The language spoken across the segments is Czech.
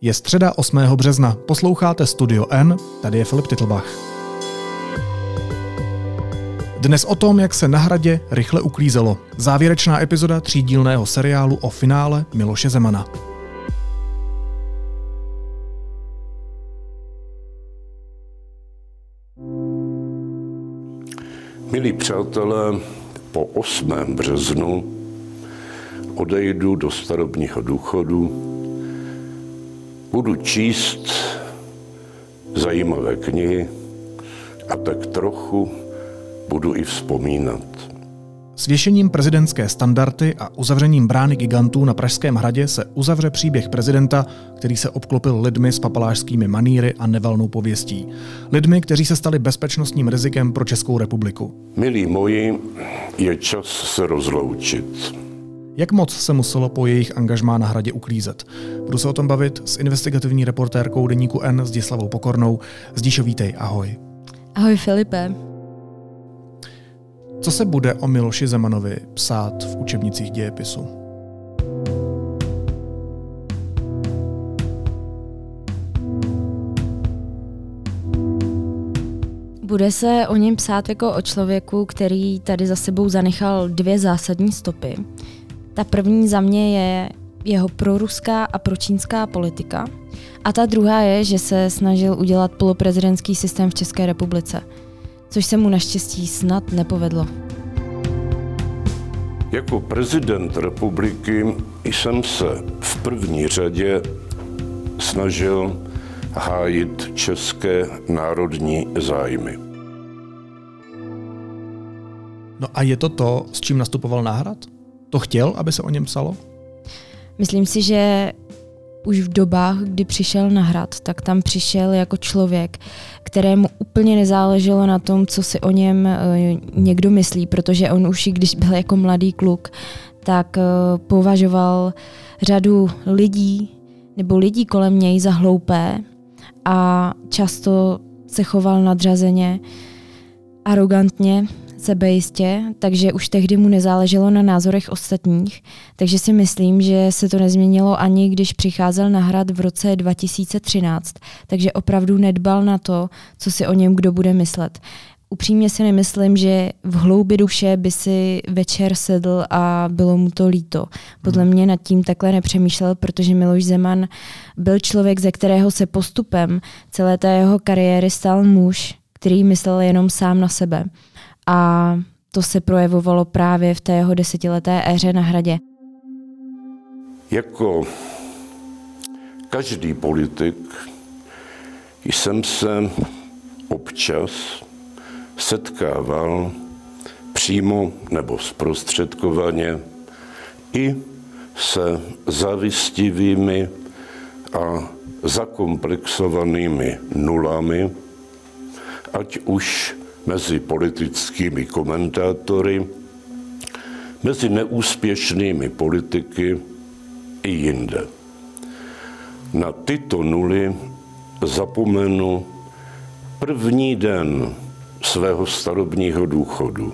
Je středa 8. března, posloucháte Studio N, tady je Filip Titlbach. Dnes o tom, jak se na hradě rychle uklízelo. Závěrečná epizoda třídílného seriálu o finále Miloše Zemana. Milí přátelé, po 8. březnu odejdu do starobního důchodu, budu číst zajímavé knihy a tak trochu budu i vzpomínat. Svěšením prezidentské standardy a uzavřením brány gigantů na Pražském hradě se uzavře příběh prezidenta, který se obklopil lidmi s papalášskými maníry a nevalnou pověstí. Lidmi, kteří se stali bezpečnostním rizikem pro Českou republiku. Milí moji, je čas se rozloučit. Jak moc se muselo po jejich angažmá na hradě uklízet? Budu se o tom bavit s investigativní reportérkou deníku N Zdislavou Pokornou. Zdíšo, vítej, ahoj. Ahoj Filipe. Co se bude o Miloši Zemanovi psát v učebnicích dějepisu? Bude se o něm psát jako o člověku, který tady za sebou zanechal dvě zásadní stopy. Ta první za mě je jeho proruská a pročínská politika. A ta druhá je, že se snažil udělat poloprezidentský systém v České republice, což se mu naštěstí snad nepovedlo. Jako prezident republiky jsem se v první řadě snažil hájit české národní zájmy. No a je to to, s čím nastupoval náhrad? To chtěl, aby se o něm psalo? Myslím si, že už v dobách, kdy přišel na hrad, tak tam přišel jako člověk, kterému úplně nezáleželo na tom, co si o něm eh, někdo myslí, protože on už i když byl jako mladý kluk, tak eh, považoval řadu lidí nebo lidí kolem něj za hloupé a často se choval nadřazeně, arrogantně sebejistě, takže už tehdy mu nezáleželo na názorech ostatních, takže si myslím, že se to nezměnilo ani když přicházel na hrad v roce 2013, takže opravdu nedbal na to, co si o něm kdo bude myslet. Upřímně si nemyslím, že v hloubi duše by si večer sedl a bylo mu to líto. Podle hmm. mě nad tím takhle nepřemýšlel, protože Miloš Zeman byl člověk, ze kterého se postupem celé té jeho kariéry stal muž, který myslel jenom sám na sebe a to se projevovalo právě v té jeho desetileté éře na hradě. Jako každý politik jsem se občas setkával přímo nebo zprostředkovaně i se zavistivými a zakomplexovanými nulami, ať už mezi politickými komentátory, mezi neúspěšnými politiky i jinde. Na tyto nuly zapomenu první den svého starobního důchodu.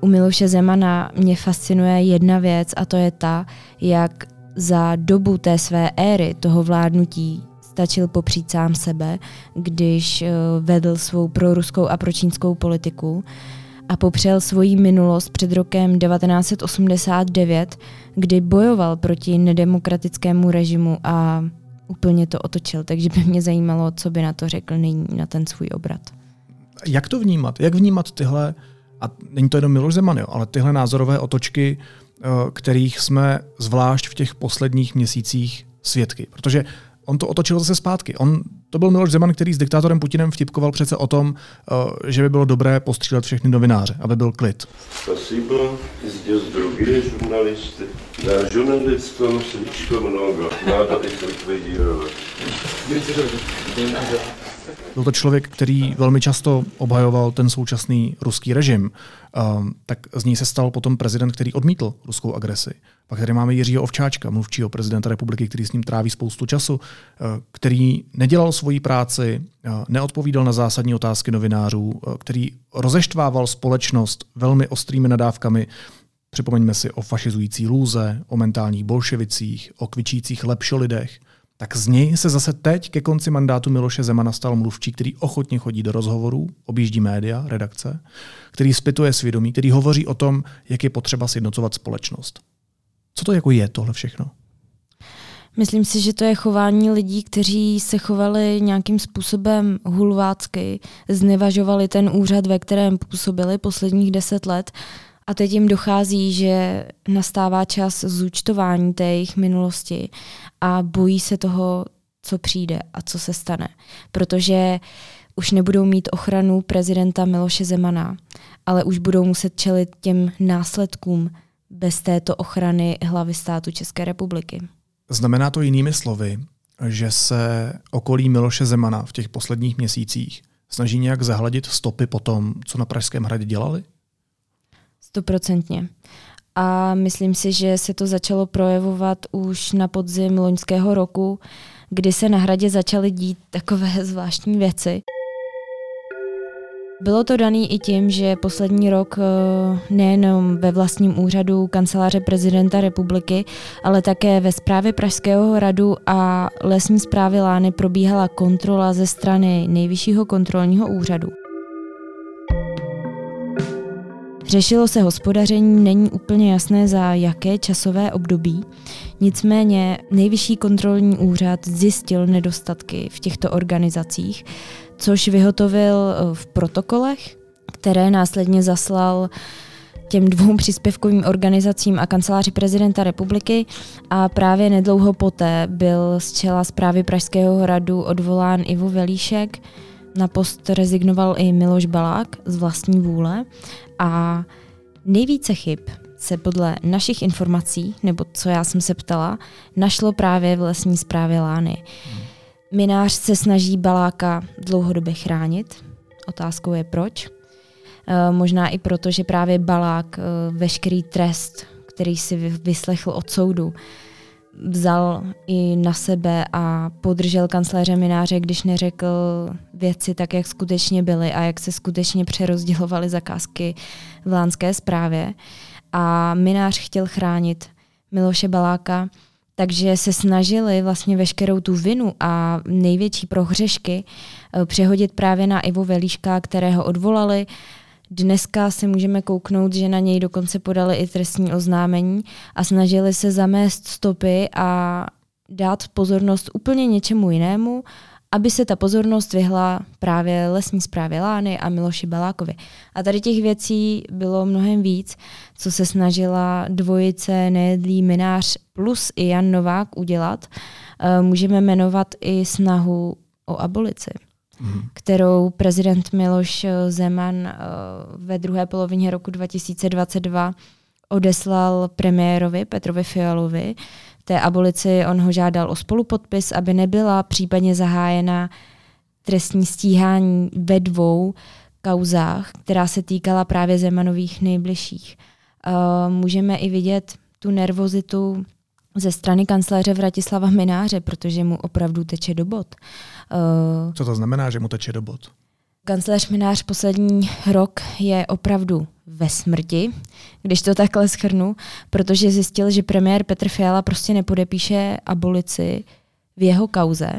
U Miloše Zemana mě fascinuje jedna věc a to je ta, jak za dobu té své éry, toho vládnutí, stačil popřít sám sebe, když eh, vedl svou proruskou a pročínskou politiku a popřel svoji minulost před rokem 1989, kdy bojoval proti nedemokratickému režimu a úplně to otočil. Takže by mě zajímalo, co by na to řekl nyní, na ten svůj obrat. Jak to vnímat? Jak vnímat tyhle, a není to jenom Miloš Zeman, jo, ale tyhle názorové otočky, eh, kterých jsme zvlášť v těch posledních měsících svědky? Protože on to otočil zase zpátky. On, to byl Miloš Zeman, který s diktátorem Putinem vtipkoval přece o tom, uh, že by bylo dobré postřílet všechny novináře, aby byl klid. Спасибо. Здесь другие журналисты. Да, журналистам слишком много. Надо их ликвидировать. Byl to člověk, který velmi často obhajoval ten současný ruský režim. Um, tak z něj se stal potom prezident, který odmítl ruskou agresi. Pak tady máme Jiřího Ovčáčka, mluvčího prezidenta republiky, který s ním tráví spoustu času, uh, který nedělal svoji práci, uh, neodpovídal na zásadní otázky novinářů, uh, který rozeštvával společnost velmi ostrými nadávkami. Připomeňme si o fašizující lůze, o mentálních bolševicích, o kvičících lepšolidech. Tak z něj se zase teď ke konci mandátu Miloše Zemana stal mluvčí, který ochotně chodí do rozhovorů, objíždí média, redakce, který spytuje svědomí, který hovoří o tom, jak je potřeba sjednocovat společnost. Co to jako je tohle všechno? Myslím si, že to je chování lidí, kteří se chovali nějakým způsobem hulvácky, znevažovali ten úřad, ve kterém působili posledních deset let a teď jim dochází, že nastává čas zúčtování té jejich minulosti a bojí se toho, co přijde a co se stane. Protože už nebudou mít ochranu prezidenta Miloše Zemana, ale už budou muset čelit těm následkům bez této ochrany hlavy státu České republiky. Znamená to jinými slovy, že se okolí Miloše Zemana v těch posledních měsících snaží nějak zahladit stopy po tom, co na Pražském hradě dělali? Stoprocentně. A myslím si, že se to začalo projevovat už na podzim loňského roku, kdy se na hradě začaly dít takové zvláštní věci. Bylo to dané i tím, že poslední rok eh, nejenom ve vlastním úřadu kanceláře prezidenta republiky, ale také ve správě Pražského hradu a lesní zprávy Lány probíhala kontrola ze strany nejvyššího kontrolního úřadu. Řešilo se hospodaření, není úplně jasné za jaké časové období. Nicméně nejvyšší kontrolní úřad zjistil nedostatky v těchto organizacích, což vyhotovil eh, v protokolech, které následně zaslal těm dvou příspěvkovým organizacím a kanceláři prezidenta republiky. A právě nedlouho poté byl z čela zprávy Pražského hradu odvolán Ivo Velíšek, na post rezignoval i Miloš Balák z vlastní vůle a nejvíce chyb se podle našich informací, nebo co já jsem se ptala, našlo právě v lesní zprávě Lány. Minář se snaží Baláka dlouhodobě chránit. Otázkou je proč. E, možná i proto, že právě Balák e, veškerý trest, který si vyslechl od soudu, vzal i na sebe a podržel kancléře Mináře, když neřekl věci tak, jak skutečně byly a jak se skutečně přerozdělovaly zakázky v lánské zprávě. A Minář chtěl chránit Miloše Baláka, takže se snažili vlastně veškerou tu vinu a největší prohřešky eh, přehodit právě na Ivo Velíška, kterého odvolali Dneska se můžeme kouknout, že na něj dokonce podali i trestní oznámení a snažili se zamést stopy a dát pozornost úplně něčemu jinému, aby se ta pozornost vyhla právě lesní zprávě Lány a Miloši Balákovi. A tady těch věcí bylo mnohem víc, co se snažila dvojice Nejedlý Minář plus i Jan Novák udělat. Eh, můžeme jmenovat i snahu o abolici mm. kterou prezident Miloš Zeman uh, ve druhé polovině roku 2022 odeslal premiérovi Petrovi Fialovi. Té abolici on ho žádal o spolupodpis, aby nebyla případně zahájena trestní stíhání ve dvou kauzách, která se týkala právě Zemanových nejbližších. Uh, můžeme i vidět tu nervozitu ze strany kancléře Vratislava Mináře, protože mu opravdu teče do bod. Uh, Co to znamená, že mu teče do bod? Kancléř Minář poslední rok je opravdu ve smrti, když to takhle schrnu, protože zjistil, že premiér Petr Fiala prostě nepodepíše abolici v jeho kauze,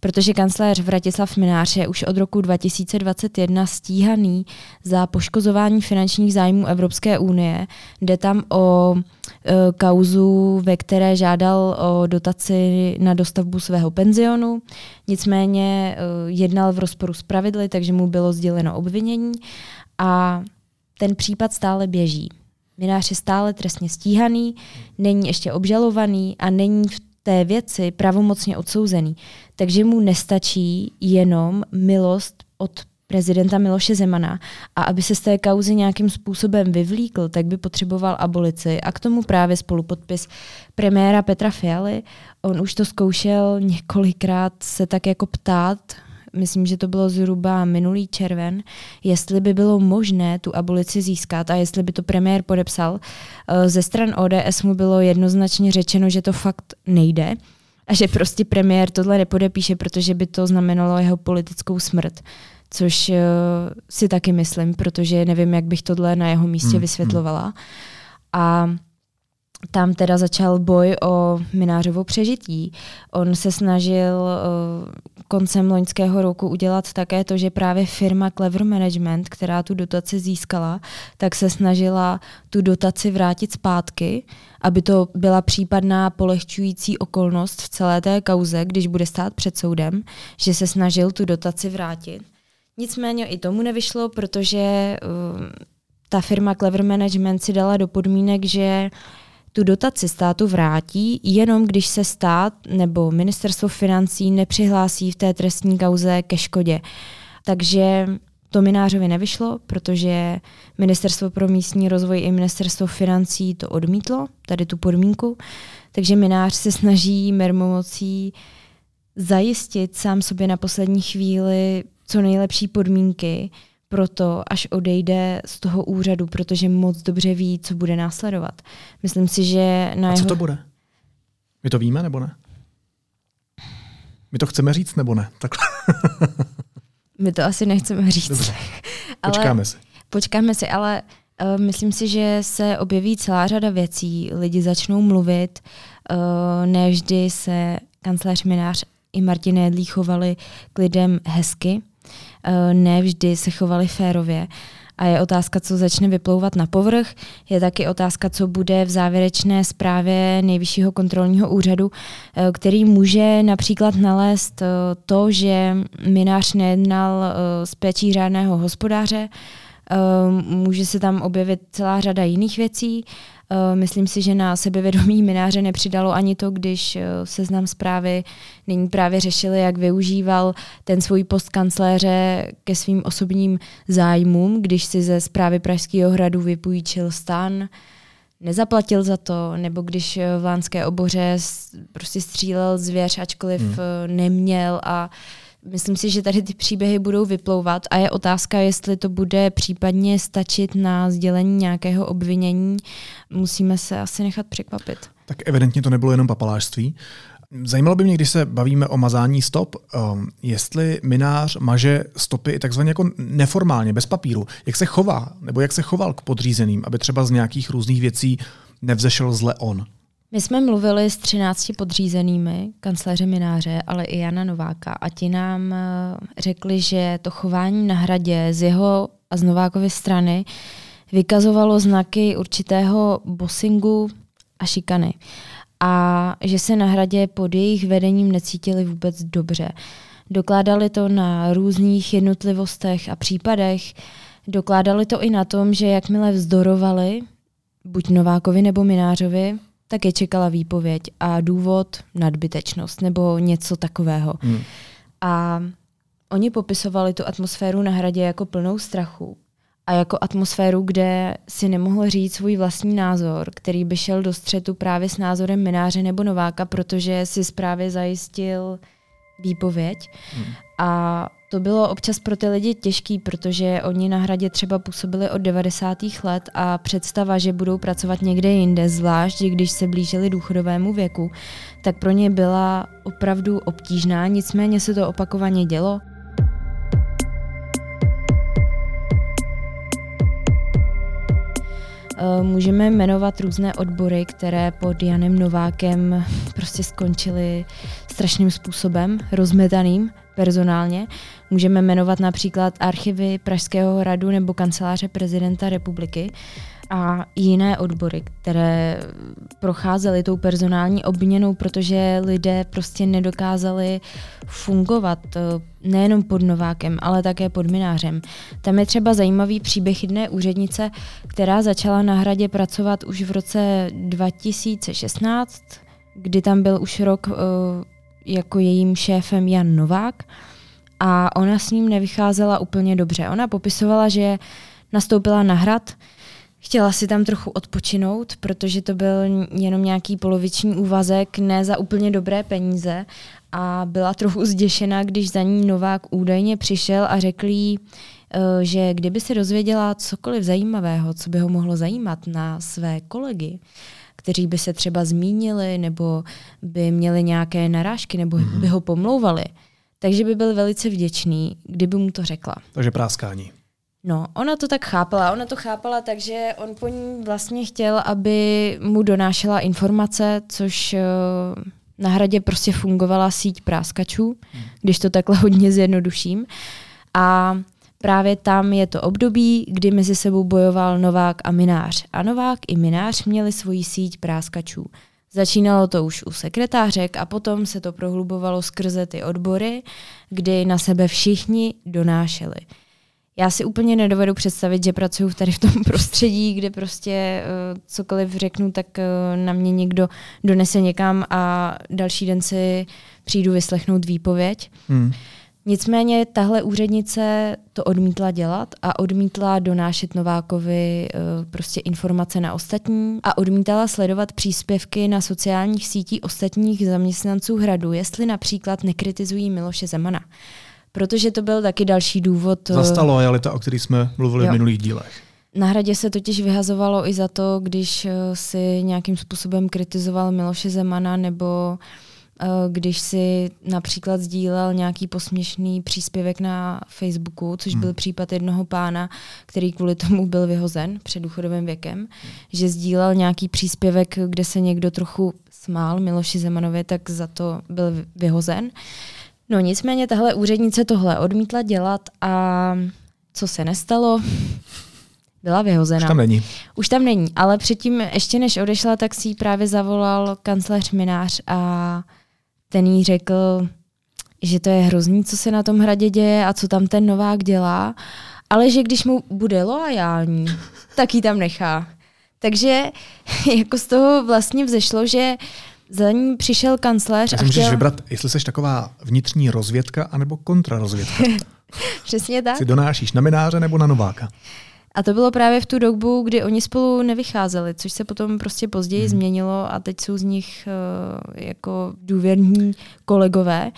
protože kancléř Vratislav Minář je už od roku 2021 stíhaný za poškozování finančních zájmů Evropské unie. Jde tam o e, kauzu, ve které žádal o dotaci na dostavbu svého penzionu, nicméně e, jednal v rozporu s pravidly, takže mu bylo sděleno obvinění a ten případ stále běží. Minář je stále trestně stíhaný, není ještě obžalovaný a není v té věci pravomocně odsouzený. Takže mu nestačí jenom milost od prezidenta Miloše Zemana a aby se z té kauzy nějakým způsobem vyvlíkl, tak by potřeboval abolici a k tomu právě spolupodpis premiéra Petra Fialy. On už to zkoušel několikrát se tak jako ptát myslím, že to bylo zhruba minulý červen, jestli by bylo možné tu abolici získat a jestli by to premiér podepsal. Eh, ze stran ODS mu bylo jednoznačně řečeno, že to fakt nejde a že prostě premiér tohle nepodepíše, protože by to znamenalo jeho politickou smrt. Což uh, si taky myslím, protože nevím, jak bych tohle na jeho místě hmm, hmm. vysvětlovala. A tam teda začal boj o Minářovo přežití. On se snažil uh, koncem loňského roku udělat také to, že právě firma Clever Management, která tu dotaci získala, tak se snažila tu dotaci vrátit zpátky, aby to byla případná polehčující okolnost v celé té kauze, když bude stát před soudem, že se snažil tu dotaci vrátit. Nicméně i tomu nevyšlo, protože uh, ta firma Clever Management si dala do podmínek, že tu dotaci státu vrátí, jenom když se stát nebo ministerstvo financí nepřihlásí v té trestní kauze ke škodě. Takže to Minářovi nevyšlo, protože Ministerstvo pro místní rozvoj i Ministerstvo financí to odmítlo, tady tu podmínku. Takže Minář se snaží mermomocí zajistit sám sobě na poslední chvíli co nejlepší podmínky, proto, až odejde z toho úřadu, protože moc dobře ví, co bude následovat. Myslím si, že na A co jeho... to bude? My to víme nebo ne? My to chceme říct nebo ne? Takhle. My to asi nechceme říct. Dobře. Počkáme ale, si. Počkáme si, ale uh, myslím si, že se objeví celá řada věcí. Lidi začnou mluvit. Uh, nevždy se kancléř Minář i Martin Jedlí chovali k lidem hezky. Eh, ne vždy se chovali férově. A je otázka, co začne vyplouvat na povrch. Je taky otázka, co bude v závěrečné zprávě Nejvyššího kontrolního úřadu, eh, který může například nalézt eh, to, že minář nejednal z péčí řádného hospodáře, může se tam objevit celá řada jiných věcí myslím si, že na sebevědomí mináře nepřidalo ani to, když eh, seznam zprávy nyní právě řešili, jak využíval ten svůj post kancléře ke svým osobním zájmům, když si ze zprávy Pražského hradu vypůjčil stan, nezaplatil za to, nebo když eh, v Lánské oboře prostě střílel zvěř, ačkoliv hmm. neměl a uh, Myslím si, že tady ty příběhy budou vyplouvat a je otázka, jestli to bude případně stačit na sdělení nějakého obvinění. Musíme se asi nechat překvapit. Tak evidentně to nebylo jenom papalářství. Zajímalo by mě, když se bavíme o mazání stop, um, jestli minář maže stopy takzvaně jako neformálně, bez papíru. Jak se chová, nebo jak se choval k podřízeným, aby třeba z nějakých různých věcí nevzešel zle on? My jsme mluvili s 13 podřízenými, kancléře Mináře, ale i Jana Nováka a ti nám eh, řekli, že to chování na hradě z jeho a z Novákovy strany vykazovalo znaky určitého bossingu a šikany. A že se na hradě pod jejich vedením necítili vůbec dobře. Dokládali to na různých jednotlivostech a případech. Dokládali to i na tom, že jakmile vzdorovali, buď Novákovi nebo Minářovi, tak je čekala výpověď a důvod nadbytečnost nebo něco takového. Hmm. A oni popisovali tu atmosféru na hradě jako plnou strachu a jako atmosféru, kde si nemohl říct svůj vlastní názor, který by šel do střetu právě s názorem Mináře nebo Nováka, protože si zprávě zajistil výpověď. Hmm. A to bylo občas pro ty lidi těžký, protože oni na hradě třeba působili od 90. let a představa, že budou pracovat někde jinde, zvlášť když se blížili důchodovému věku, tak pro ně byla opravdu obtížná, nicméně se to opakovaně dělo. Eh, můžeme jmenovat různé odbory, které pod Janem Novákem prostě skončily strašným způsobem, rozmetaným personálně. Můžeme jmenovat například archivy Pražského hradu nebo kanceláře prezidenta republiky a jiné odbory, které procházely tou personální obměnou, protože lidé prostě nedokázali fungovat eh, nejenom pod Novákem, ale také pod Minářem. Tam je třeba zajímavý příběh jedné úřednice, která začala na hradě pracovat už v roce 2016, kdy tam byl už rok uh, jako jejím šéfem Jan Novák a ona s ním nevycházela úplně dobře. Ona popisovala, že nastoupila na hrad, Chtěla si tam trochu odpočinout, protože to byl jenom nějaký poloviční úvazek, ne za úplně dobré peníze a byla trochu zděšena, když za ní Novák údajně přišel a řekl jí, eh, že kdyby se dozvěděla cokoliv zajímavého, co by ho mohlo zajímat na své kolegy, kteří by se třeba zmínili nebo by měli nějaké narážky nebo mm-hmm. by ho pomlouvali, takže by byl velice vděčný, kdyby mu to řekla. Takže práskání. No, ona to tak chápala. Ona to chápala tak, že on po ní vlastně chtěl, aby mu donášela informace, což uh, na hradě prostě fungovala síť práskačů, hmm. když to takhle hodně zjednoduším. A právě tam je to období, kdy mezi sebou bojoval Novák a Minář. A Novák i Minář měli svoji síť práskačů. Začínalo to už u sekretářek a potom se to prohlubovalo skrze ty odbory, kdy na sebe všichni donášeli. Já si úplně nedovedu představit, že pracuju tady v tom prostředí, kde prostě uh, cokoliv řeknu, tak uh, na mě někdo donese někam a další den si přijdu vyslechnout výpověď. Hmm. Nicméně tahle úřednice to odmítla dělat a odmítla donášet Novákovi uh, prostě informace na ostatní a odmítala sledovat příspěvky na sociálních sítích ostatních zaměstnanců hradu, jestli například nekritizují Miloše Zemana. Protože to byl taky další důvod. Eh, Zastalo lojalita, o který jsme mluvili jo. v minulých dílech. Na hradě se totiž vyhazovalo i za to, když eh, si nějakým způsobem kritizoval Miloše Zemana nebo eh, když si například sdílel nějaký posměšný příspěvek na Facebooku, což byl hmm. případ jednoho pána, který kvůli tomu byl vyhozen před důchodovým věkem, hmm. že sdílel nějaký příspěvek, kde se někdo trochu smál Miloši Zemanovi, tak za to byl vyhozen. No nicméně tahle úřednice tohle odmítla dělat a co se nestalo? Byla vyhozena. Už tam není. Už tam není, ale předtím, ještě než odešla, tak si ji právě zavolal kancléř Minář a ten jí řekl, že to je hrozný, co se na tom hradě děje a co tam ten Novák dělá, ale že když mu bude loajální, tak ji tam nechá. Takže jako z toho vlastně vzešlo, že za ní přišel kancléř Takže a chtěl... můžeš vybrat, jestli jsi taková vnitřní rozvědka anebo kontrarozvědka. Přesně tak. Si donášíš na mináře nebo na Nováka. A to bylo právě v tu dobu, kdy oni spolu nevycházeli, což se potom prostě později hmm. změnilo a teď jsou z nich uh, jako důvěrní kolegové.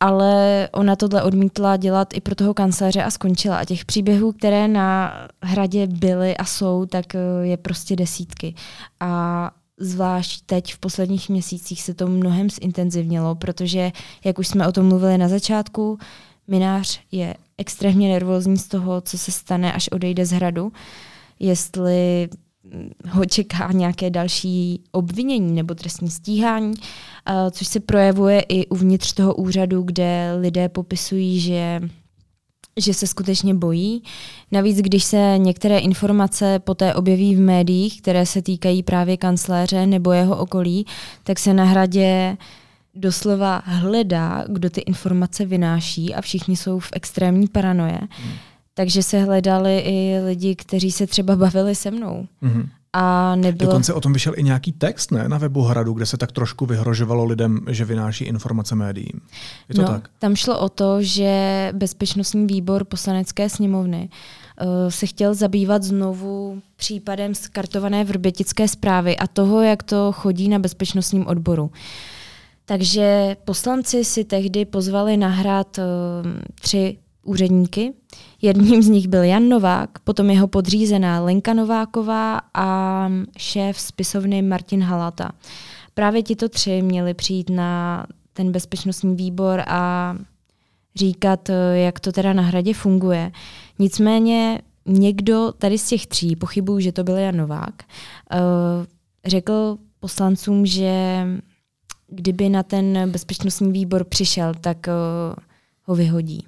Ale ona tohle odmítla dělat i pro toho kancléře a skončila. A těch příběhů, které na hradě byly a jsou, tak uh, je prostě desítky. A zvlášť teď v posledních měsících se to mnohem zintenzivnilo, protože, jak už jsme o tom mluvili na začátku, minář je extrémně nervózní z toho, co se stane, až odejde z hradu, jestli ho čeká nějaké další obvinění nebo trestní stíhání, což se projevuje i uvnitř toho úřadu, kde lidé popisují, že že se skutečně bojí. Navíc, když se některé informace poté objeví v médiích, které se týkají právě kancléře nebo jeho okolí, tak se na hradě doslova hledá, kdo ty informace vynáší a všichni jsou v extrémní paranoje. Hmm. Takže se hledali i lidi, kteří se třeba bavili se mnou. Hmm. A nebylo... Dokonce o tom vyšel i nějaký text ne, na webu Hradu, kde se tak trošku vyhrožovalo lidem, že vynáší informace médiím. Je to no, tak? Tam šlo o to, že Bezpečnostní výbor poslanecké sněmovny uh, se chtěl zabývat znovu případem skartované vrbětické zprávy a toho, jak to chodí na bezpečnostním odboru. Takže poslanci si tehdy pozvali nahrát uh, tři úředníky. Jedním z nich byl Jan Novák, potom jeho podřízená Lenka Nováková a šéf spisovny Martin Halata. Právě tito tři měli přijít na ten bezpečnostní výbor a říkat, jak to teda na hradě funguje. Nicméně někdo tady z těch tří, pochybuju, že to byl Jan Novák, eh, řekl poslancům, že kdyby na ten bezpečnostní výbor přišel, tak eh, ho vyhodí.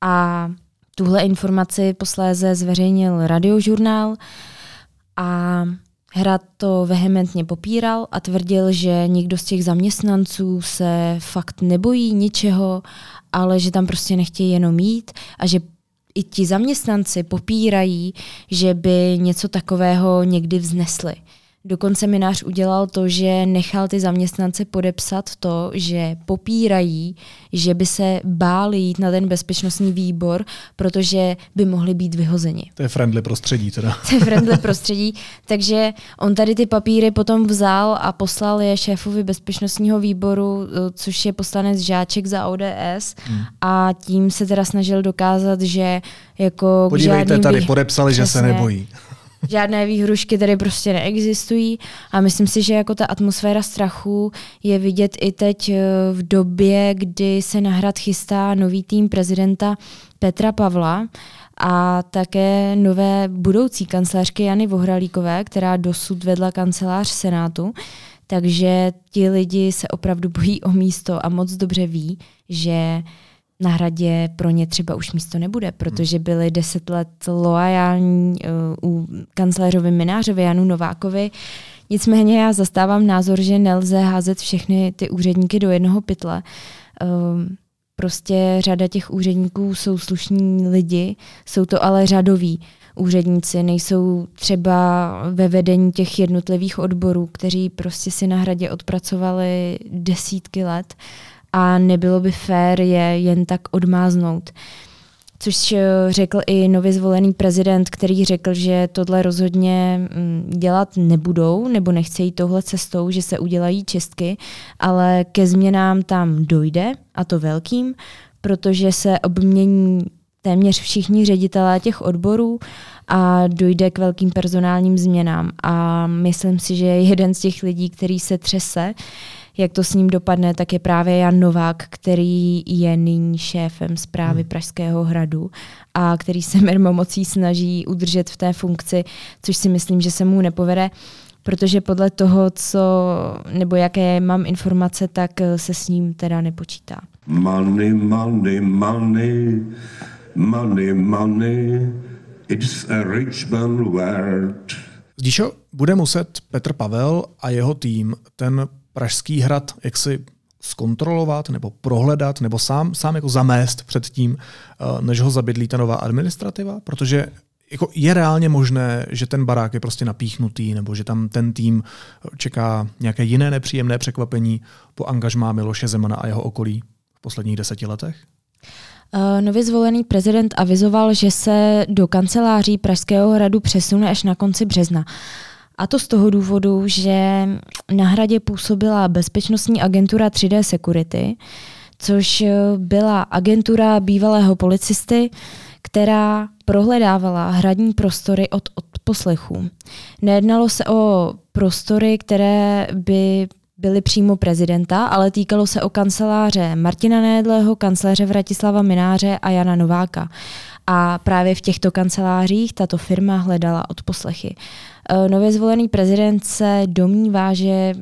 A tuhle informaci posléze zveřejnil radiožurnál a Hrad to vehementně popíral a tvrdil, že nikdo z těch zaměstnanců se fakt nebojí ničeho, ale že tam prostě nechtějí jenom jít a že i ti zaměstnanci popírají, že by něco takového někdy vznesli. Dokonce minář udělal to, že nechal ty zaměstnance podepsat to, že popírají, že by se báli jít na ten bezpečnostní výbor, protože by mohli být vyhozeni. To je friendly prostředí teda. To je friendly prostředí, takže on tady ty papíry potom vzal a poslal je šéfovi bezpečnostního výboru, což je poslanec Žáček za ODS hmm. a tím se teda snažil dokázat, že jako Podívejte, tady podepsali, přesně, že se nebojí. Žádné výhrušky tady prostě neexistují a myslím si, že jako ta atmosféra strachu je vidět i teď eh, v době, kdy se na hrad chystá nový tým prezidenta Petra Pavla a také nové budoucí kancelářky Jany Vohralíkové, která dosud vedla kancelář Senátu. Takže ti lidi se opravdu bojí o místo a moc dobře ví, že na hradě pro ně třeba už místo nebude, protože byli deset let loajální uh, u kancléřovi Minářovi Janu Novákovi. Nicméně já zastávám názor, že nelze házet všechny ty úředníky do jednoho pytle. Uh, prostě řada těch úředníků jsou slušní lidi, jsou to ale řadoví úředníci, nejsou třeba ve vedení těch jednotlivých odborů, kteří prostě si na hradě odpracovali desítky let a nebylo by fér je jen tak odmáznout. Což eh, řekl i nově zvolený prezident, který řekl, že tohle rozhodně mm, dělat nebudou, nebo nechce jít tohle cestou, že se udělají čistky, ale ke změnám tam dojde, a to velkým, protože se obmění téměř všichni ředitelé těch odborů a dojde k velkým personálním změnám. A myslím si, že jeden z těch lidí, který se třese, jak to s ním dopadne, tak je právě Jan Novák, který je nyní šéfem zprávy hmm. Pražského hradu a který se mermomocí snaží udržet v té funkci, což si myslím, že se mu nepovede protože podle toho, co, nebo jaké mám informace, tak se s ním teda nepočítá. Money, money, money, money, money, it's a rich man world. Zdíšo, bude muset Petr Pavel a jeho tým ten Pražský hrad jaksi zkontrolovat nebo prohledat nebo sám, sám jako zamést před tím, eh, než ho zabydlí ta nová administrativa? Protože jako je reálně možné, že ten barák je prostě napíchnutý nebo že tam ten tým čeká nějaké jiné nepříjemné překvapení po angažmá Miloše Zemana a jeho okolí v posledních deseti letech? Uh, nově zvolený prezident avizoval, že se do kanceláří Pražského hradu přesune až na konci března. A to z toho důvodu, že na hradě působila bezpečnostní agentura 3D Security, což byla agentura bývalého policisty, která prohledávala hradní prostory od odposlechů. Nejednalo se o prostory, které by byly přímo prezidenta, ale týkalo se o kanceláře Martina Nédleho, kanceláře Vratislava Mináře a Jana Nováka. A právě v těchto kancelářích tato firma hledala odposlechy. Eh, nově zvolený prezident se domnívá, že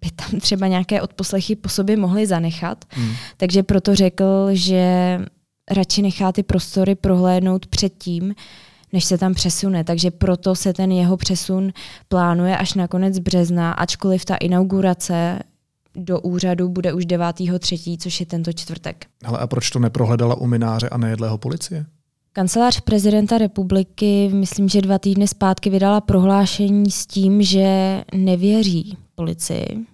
by tam třeba nějaké odposlechy po sobě mohli zanechat, hmm. takže proto řekl, že radši nechá ty prostory prohlédnout předtím, než se tam přesune. Takže proto se ten jeho přesun plánuje až na konec března, ačkoliv ta inaugurace do úřadu bude už 9.3., což je tento čtvrtek. Ale a proč to neprohledala u mináře a nejedlého policie? Kancelář prezidenta republiky, myslím, že dva týdny zpátky vydala prohlášení s tím, že nevěří policii,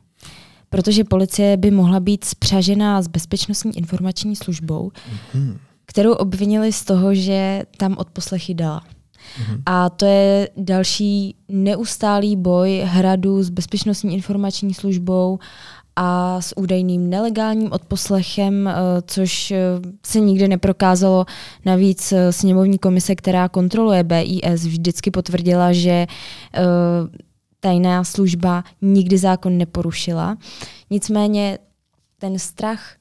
protože policie by mohla být spřažená s bezpečnostní informační službou, mm-hmm. kterou obvinili z toho, že tam odposlechy dala. Mm-hmm. A to je další neustálý boj hradu s bezpečnostní informační službou a s údajným nelegálním odposlechem, eh, což eh, se nikdy neprokázalo. Navíc eh, sněmovní komise, která kontroluje BIS, vždycky potvrdila, že tajná služba nikdy zákon neporušila. Nicméně ten strach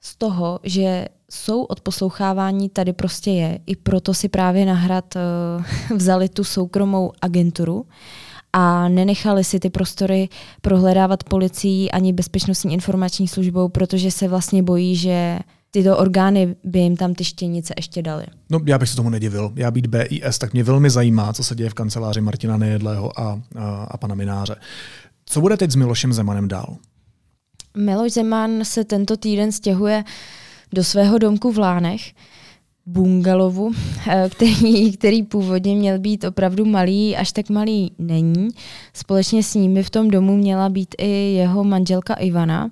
z toho, že jsou odposlouchávání, tady prostě je. I proto si právě nahrad vzali tu soukromou agenturu, a nenechali si ty prostory prohledávat policií ani bezpečnostní informační službou, protože se vlastně bojí, že tyto orgány by jim tam ty štěnice ještě dali. No, já bych se tomu nedivil. Já být BIS, tak mě velmi zajímá, co se děje v kanceláři Martina Nejedlého a, a, a pana Mináře. Co bude teď s Milošem Zemanem dál? Miloš Zeman se tento týden stěhuje do svého domku v Lánech bungalovu, eh, který, který původně měl být opravdu malý, až tak malý není. Společně s by v tom domu měla být i jeho manželka Ivana.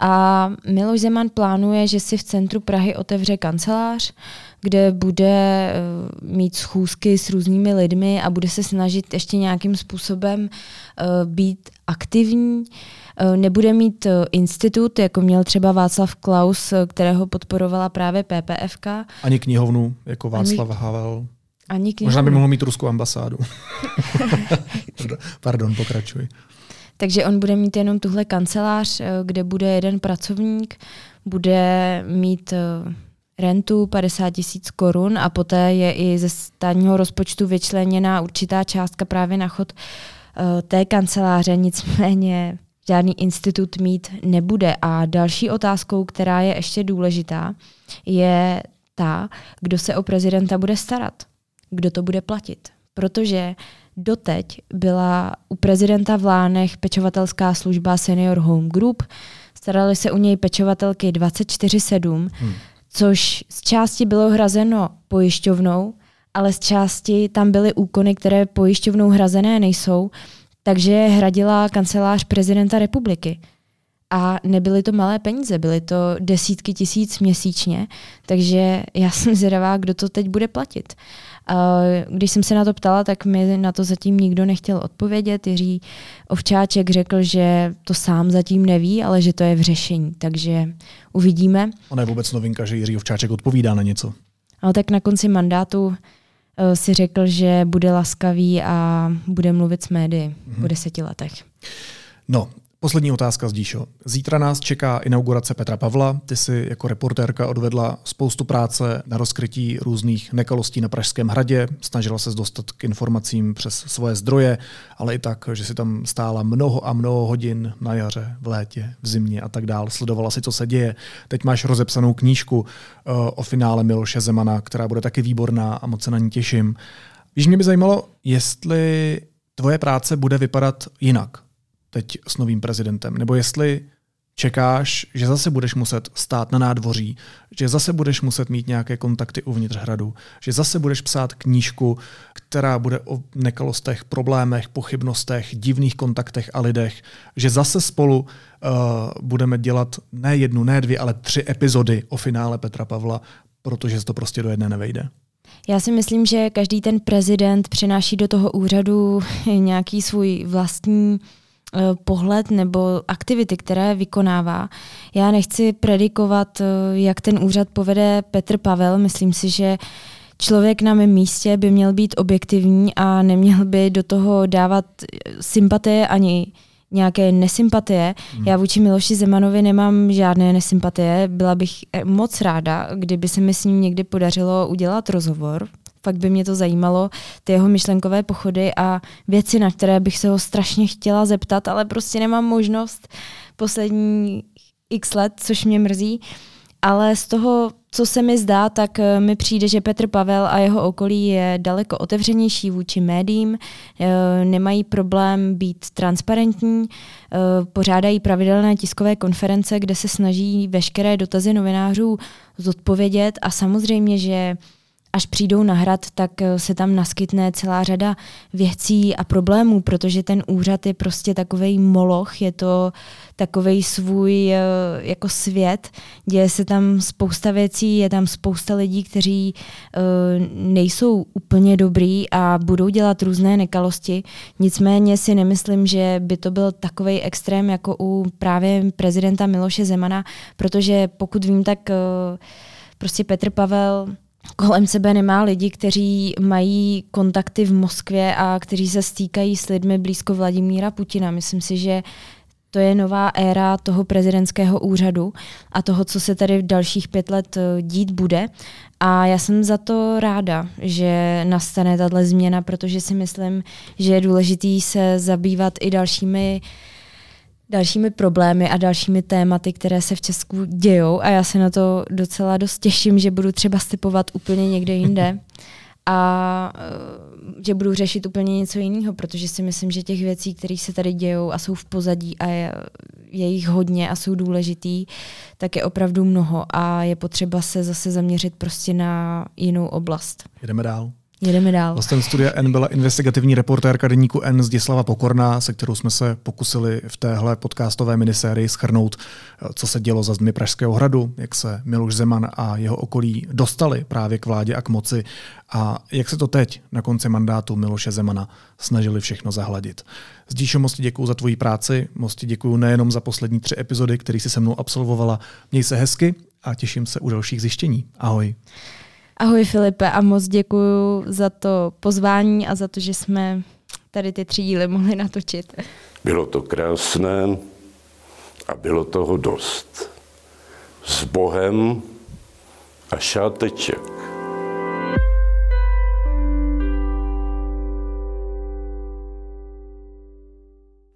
A Miloš Zeman plánuje, že si v centru Prahy otevře kancelář, kde bude eh, mít schůzky s různými lidmi a bude se snažit ještě nějakým způsobem eh, být aktivní. Nebude mít eh, institut, jako měl třeba Václav Klaus, eh, kterého podporovala právě PPFK. Ani knihovnu, jako Václav Ani... Havel. Ani knihovnu. Možná by mohl mít ruskou ambasádu. Pardon, pokračuj. Takže on bude mít jenom tuhle kancelář, kde bude jeden pracovník, bude mít rentu 50 tisíc korun a poté je i ze státního rozpočtu vyčleněna určitá částka právě na chod té kanceláře, nicméně žádný institut mít nebude. A další otázkou, která je ještě důležitá, je ta, kdo se o prezidenta bude starat, kdo to bude platit. Protože doteď byla u prezidenta v Lánech pečovatelská služba Senior Home Group, starali se u něj pečovatelky 24-7, hmm. což z části bylo hrazeno pojišťovnou, ale z části tam byly úkony, které pojišťovnou hrazené nejsou, takže hradila kancelář prezidenta republiky. A nebyly to malé peníze, byly to desítky tisíc měsíčně, takže já jsem zvědavá, kdo to teď bude platit. Když jsem se na to ptala, tak mi na to zatím nikdo nechtěl odpovědět. Jiří Ovčáček řekl, že to sám zatím neví, ale že to je v řešení, takže uvidíme. Ono je vůbec novinka, že Jiří Ovčáček odpovídá na něco. Ale tak na konci mandátu si řekl, že bude laskavý a bude mluvit s médií mm-hmm. po deseti letech. No, Poslední otázka z. Zítra nás čeká inaugurace Petra Pavla. Ty si jako reportérka odvedla spoustu práce na rozkrytí různých nekalostí na Pražském hradě. Snažila se dostat k informacím přes svoje zdroje, ale i tak, že si tam stála mnoho a mnoho hodin na jaře, v létě, v zimě a tak dál. Sledovala si, co se děje. Teď máš rozepsanou knížku uh, o finále Miloše Zemana, která bude taky výborná a moc se na ní těším. Víš, mě by zajímalo, jestli tvoje práce bude vypadat jinak teď s novým prezidentem, nebo jestli čekáš, že zase budeš muset stát na nádvoří, že zase budeš muset mít nějaké kontakty uvnitř hradu, že zase budeš psát knížku, která bude o nekalostech, problémech, pochybnostech, divných kontaktech a lidech, že zase spolu uh, budeme dělat ne jednu, ne dvě, ale tři epizody o finále Petra Pavla, protože se to prostě do jedné nevejde. Já si myslím, že každý ten prezident přináší do toho úřadu nějaký svůj vlastní pohled nebo aktivity, které vykonává. Já nechci predikovat, eh, jak ten úřad povede Petr Pavel. Myslím si, že člověk na mém místě by měl být objektivní a neměl by do toho dávat sympatie ani nějaké nesympatie. Hmm. Já vůči Miloši Zemanovi nemám žádné nesympatie. Byla bych moc ráda, kdyby se mi s ním někdy podařilo udělat rozhovor, fakt by mě to zajímalo, ty jeho myšlenkové pochody a věci, na které bych se ho strašně chtěla zeptat, ale prostě nemám možnost poslední x let, což mě mrzí. Ale z toho, co se mi zdá, tak eh, mi přijde, že Petr Pavel a jeho okolí je daleko otevřenější vůči médiím, eh, nemají problém být transparentní, eh, pořádají pravidelné tiskové konference, kde se snaží veškeré dotazy novinářů zodpovědět a samozřejmě, že až přijdou na hrad, tak eh, se tam naskytne celá řada věcí a problémů, protože ten úřad je prostě takový moloch, je to takový svůj eh, jako svět, děje se tam spousta věcí, je tam spousta lidí, kteří eh, nejsou úplně dobrý a budou dělat různé nekalosti. Nicméně si nemyslím, že by to byl takový extrém jako u právě prezidenta Miloše Zemana, protože pokud vím, tak prostě Petr Pavel kolem sebe nemá lidi, kteří mají kontakty v Moskvě a kteří se stýkají s lidmi blízko Vladimíra Putina. Myslím si, že to je nová éra toho prezidentského úřadu a toho, co se tady v dalších pět let eh, dít bude. A já jsem za to ráda, že nastane tahle změna, protože si myslím, že je důležitý se zabývat i dalšími uh, dalšími problémy a dalšími tématy, které se v Česku dějou a já se na to docela dost těším, že budu třeba stipovat úplně někde jinde a eh, že budu řešit úplně něco jiného, protože si myslím, že těch věcí, které se tady dějou a jsou v pozadí a je, je jich hodně a jsou důležitý, tak je opravdu mnoho a je potřeba se zase zaměřit prostě na jinou oblast. Jdeme dál. Jedeme dál. Hostem studia N byla investigativní reportérka deníku N Zdislava Pokorná, se kterou jsme se pokusili v téhle podcastové minisérii schrnout, co se dělo za zdmi Pražského hradu, jak se Miloš Zeman a jeho okolí dostali právě k vládě a k moci a jak se to teď na konci mandátu Miloše Zemana snažili všechno zahladit. Zdíšo, moc ti děkuju za tvoji práci, moc ti děkuju nejenom za poslední tři epizody, které jsi se mnou absolvovala. Měj se hezky a těším se u dalších zjištění. Ahoj. Ahoj Filipe a moc děkuji za to pozvání a za to, že jsme tady ty tři díly mohli natočit. Bylo to krásné a bylo toho dost. S Bohem a šáteček.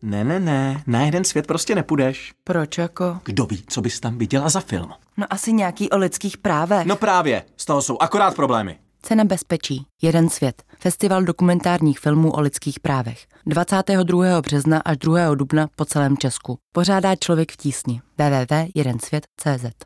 Ne, ne, ne, na jeden svět prostě nepůjdeš. Proč jako? Kdo ví, co bys tam viděla za film? No asi nějaký o lidských právech. No právě, z toho jsou akorát problémy. Cena bezpečí. Jeden svět. Festival dokumentárních filmů o lidských právech. 22. března až 2. dubna po celém Česku. Pořádá člověk v tísni. www.jedensvět.cz